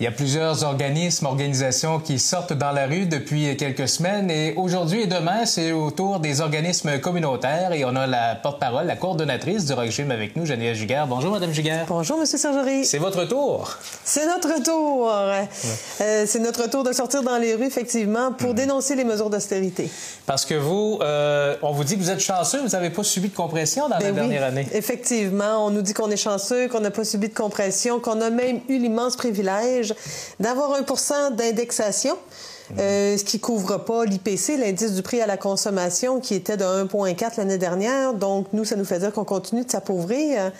Il y a plusieurs organismes, organisations qui sortent dans la rue depuis quelques semaines et aujourd'hui et demain, c'est au tour des organismes communautaires et on a la porte-parole, la coordonnatrice du régime avec nous, Geneviève Giguère. Bonjour, Madame Giguère. Bonjour, Monsieur Sergerie. C'est votre tour. C'est notre tour. Euh, c'est notre tour de sortir dans les rues, effectivement, pour mhm. dénoncer les mesures d'austérité. Parce que vous, euh, on vous dit que vous êtes chanceux, vous n'avez pas subi de compression dans la ben dernière année. Effectivement, on nous dit qu'on est chanceux, qu'on n'a pas subi de compression, qu'on a même eu l'immense privilège d'avoir un pourcent d'indexation. Euh, ce qui couvre pas l'IPC, l'indice du prix à la consommation, qui était de 1,4 l'année dernière. Donc, nous, ça nous fait dire qu'on continue de s'appauvrir.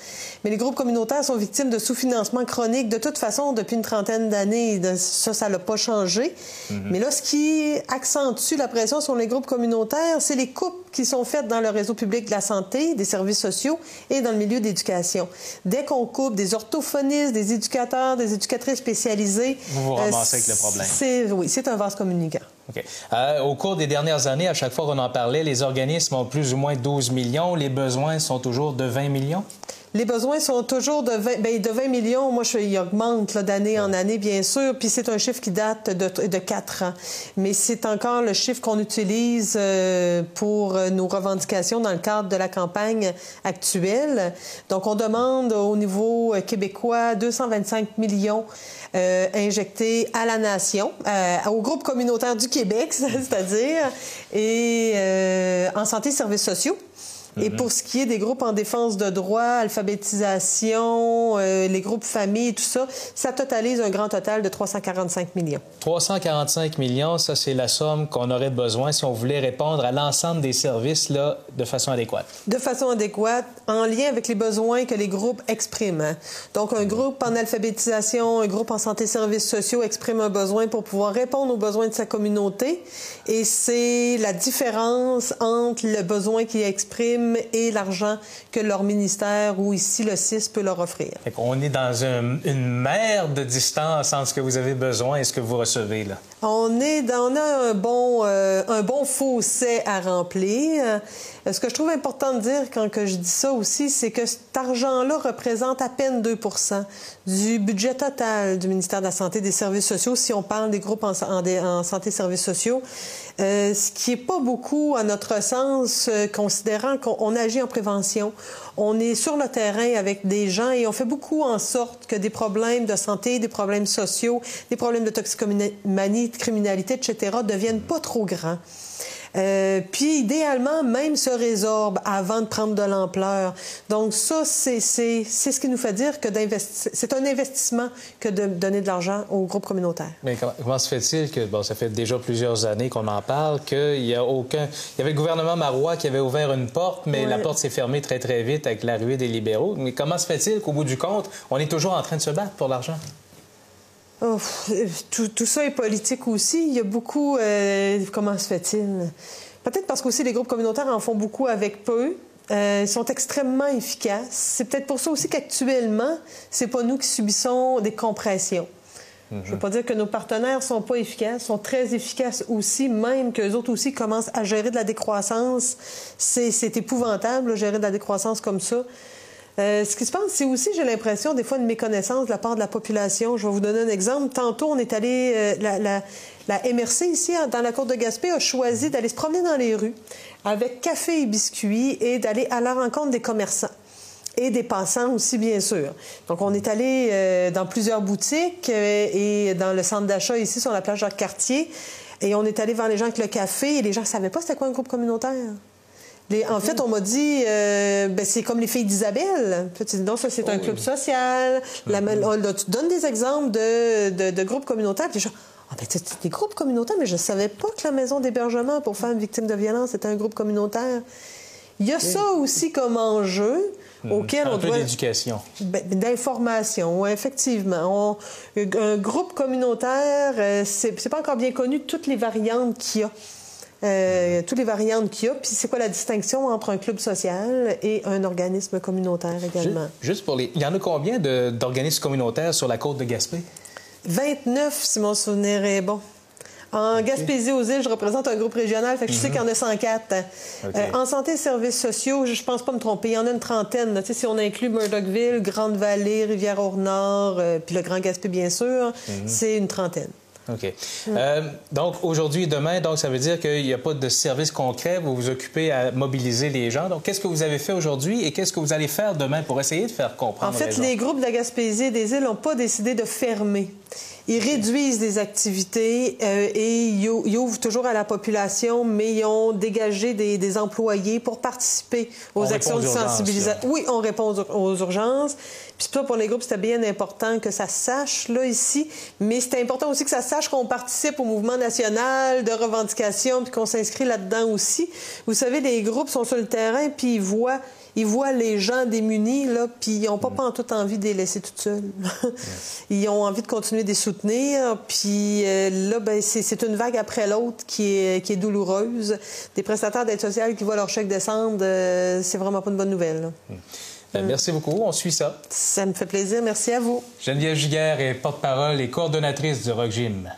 Mais les groupes communautaires sont victimes de sous-financement chronique de toute façon depuis une trentaine d'années. Ça, ça l'a pas changé. Mm-hmm. Mais là, ce qui accentue la pression sur les groupes communautaires, c'est les coupes qui sont faites dans le réseau public de la santé, des services sociaux et dans le milieu d'éducation. Dès qu'on coupe des orthophonistes, des éducateurs, des éducatrices spécialisées... Vous vous ramassez avec le problème. Oui, c'est un vase communicant. OK. Euh, au cours des dernières années, à chaque fois qu'on en parlait, les organismes ont plus ou moins 12 millions. Les besoins sont toujours de 20 millions? Les besoins sont toujours de 20, ben, de 20 millions. Moi, je, ils augmentent d'année en année, bien sûr. Puis c'est un chiffre qui date de, de 4 ans. Mais c'est encore le chiffre qu'on utilise euh, pour euh, nos revendications dans le cadre de la campagne actuelle. Donc, on demande au niveau euh, québécois 225 millions euh, injectés à la nation, au groupe communautaire du Québec, c'est-à-dire, et en santé et services sociaux. Et pour ce qui est des groupes en défense de droit, alphabétisation, euh, les groupes famille, tout ça, ça totalise un grand total de 345 millions. 345 millions, ça c'est la somme qu'on aurait besoin si on voulait répondre à l'ensemble des services là, de façon adéquate. De façon adéquate, en lien avec les besoins que les groupes expriment. Hein. Donc un groupe en alphabétisation, un groupe en santé et services sociaux exprime un besoin pour pouvoir répondre aux besoins de sa communauté. Et c'est la différence entre le besoin qu'il exprime et l'argent que leur ministère ou ici le CIS peut leur offrir. On est dans une mer de distance entre ce que vous avez besoin et ce que vous recevez là. On est dans on a un bon euh, un bon fossé à remplir. Euh, ce que je trouve important de dire quand que je dis ça aussi, c'est que cet argent-là représente à peine 2% du budget total du ministère de la Santé et des Services sociaux si on parle des groupes en, en, santé et services sociaux. Euh, ce qui est pas beaucoup à notre sens, considérant qu'on agit en prévention. On est sur le terrain avec des gens et on fait beaucoup en sorte que des problèmes de santé, des problèmes sociaux, des problèmes de toxicomanie, de criminalité, etc., deviennent pas trop grands. Euh, puis idéalement, même se résorbe avant de prendre de l'ampleur. Donc ça, c'est ce qui nous fait dire que c'est un investissement que de donner de l'argent aux groupes communautaires. Mais comment, se fait-il que, bon, ça fait déjà plusieurs années qu'on en parle, qu'il y a aucun... Il y avait le gouvernement Marois qui avait ouvert une porte, mais la porte s'est fermée très, très vite avec l'arrivée des libéraux. Mais comment se fait-il qu'au bout du compte, on est toujours en train de se battre pour l'argent? Oh, tout, ça est politique aussi. Il y a beaucoup. Euh, comment se fait-il? Peut-être parce qu'aussi les groupes communautaires en font beaucoup avec peu. Euh, ils sont extrêmement efficaces. C'est peut-être pour ça aussi qu'actuellement, c'est pas nous qui subissons des compressions. Je ne veux pas dire que nos partenaires sont pas efficaces, sont très efficaces aussi, même qu'eux autres aussi commencent à gérer de la décroissance. C'est épouvantable, gérer de la décroissance comme ça. Euh, ce qui se passe, c'est aussi, j'ai l'impression, des fois, une méconnaissance de la part de la population. Je vais vous donner un exemple. Tantôt, on est allé, euh, la, MRC ici, dans la cour de Gaspé, a choisi d'aller se promener dans les rues avec café et biscuits et d'aller à la rencontre des commerçants et des passants aussi, bien sûr. Donc, on est allé euh, dans plusieurs boutiques et dans le centre d'achat ici, sur la plage Jacques-Cartier. Et on est allé voir les gens avec le café et les gens ne savaient pas c'était quoi un groupe communautaire en fait, on m'a dit, euh, ben, c'est comme les filles d'Isabelle. Non, ça, c'est un oh club social. La, tu donnes des exemples de, groupes communautaires. Puis ah, ben, c'est des groupes communautaires, mais je ne savais pas que la maison d'hébergement pour femmes victimes de violence était un groupe communautaire. Il y a ça aussi comme enjeu hmm. auquel on doit... d'éducation. Ben, d'information, effectivement. un groupe communautaire, euh, c'est pas encore bien connu toutes les variantes qu'il y a. Euh, toutes les variantes qu'il y a. Puis c'est quoi la distinction entre un club social et un organisme communautaire également? Juste, pour les... Il y en a combien d'organismes communautaires sur la côte de Gaspé? 29, si mon souvenir est bon. En Gaspésie aux îles, je représente un groupe régional, fait que je sais mhm. qu'il y en a 104. Euh, en santé et services sociaux, je, pense pas me tromper, il y en a une trentaine. sais, si on inclut Murdochville, Grande-Vallée, Rivière-au-Nord, euh, puis le Grand Gaspé, bien sûr, mhm. c'est une trentaine. OK. Euh, donc, aujourd'hui et demain, donc, ça veut dire qu'il n'y a pas de service concret. Vous vous occupez à mobiliser les gens. Donc, qu'est-ce que vous avez fait aujourd'hui et qu'est-ce que vous allez faire demain pour essayer de faire comprendre En fait, les, groupes de la Gaspésie et des îles n'ont pas décidé de fermer. Ils réduisent des activités euh, et ils, ouvrent toujours à la population, mais ils ont dégagé des, employés pour participer aux actions de sensibilisation. Oui, on répond aux, urgences. Puis ça, pour les groupes, c'était bien important que ça sache, là, ici. Mais c'était important aussi que ça sache qu'on participe au mouvement national de revendication, puis qu'on s'inscrit là-dedans aussi. Vous savez, les groupes sont sur le terrain, puis ils voient ils voient les gens démunis, là, puis ils n'ont pas, mm. pas en tout envie de les laisser toutes seules. ils ont envie de continuer de les soutenir, puis euh, là, ben, c'est une vague après l'autre qui est, qui est douloureuse. Des prestataires d'aide sociale qui voient leur chèque descendre, euh, c'est vraiment pas une bonne nouvelle. Mm. Ben, merci beaucoup. On suit ça. Ça me fait plaisir. Merci à vous. Geneviève Giguère est porte-parole et coordonnatrice du Rock Gym.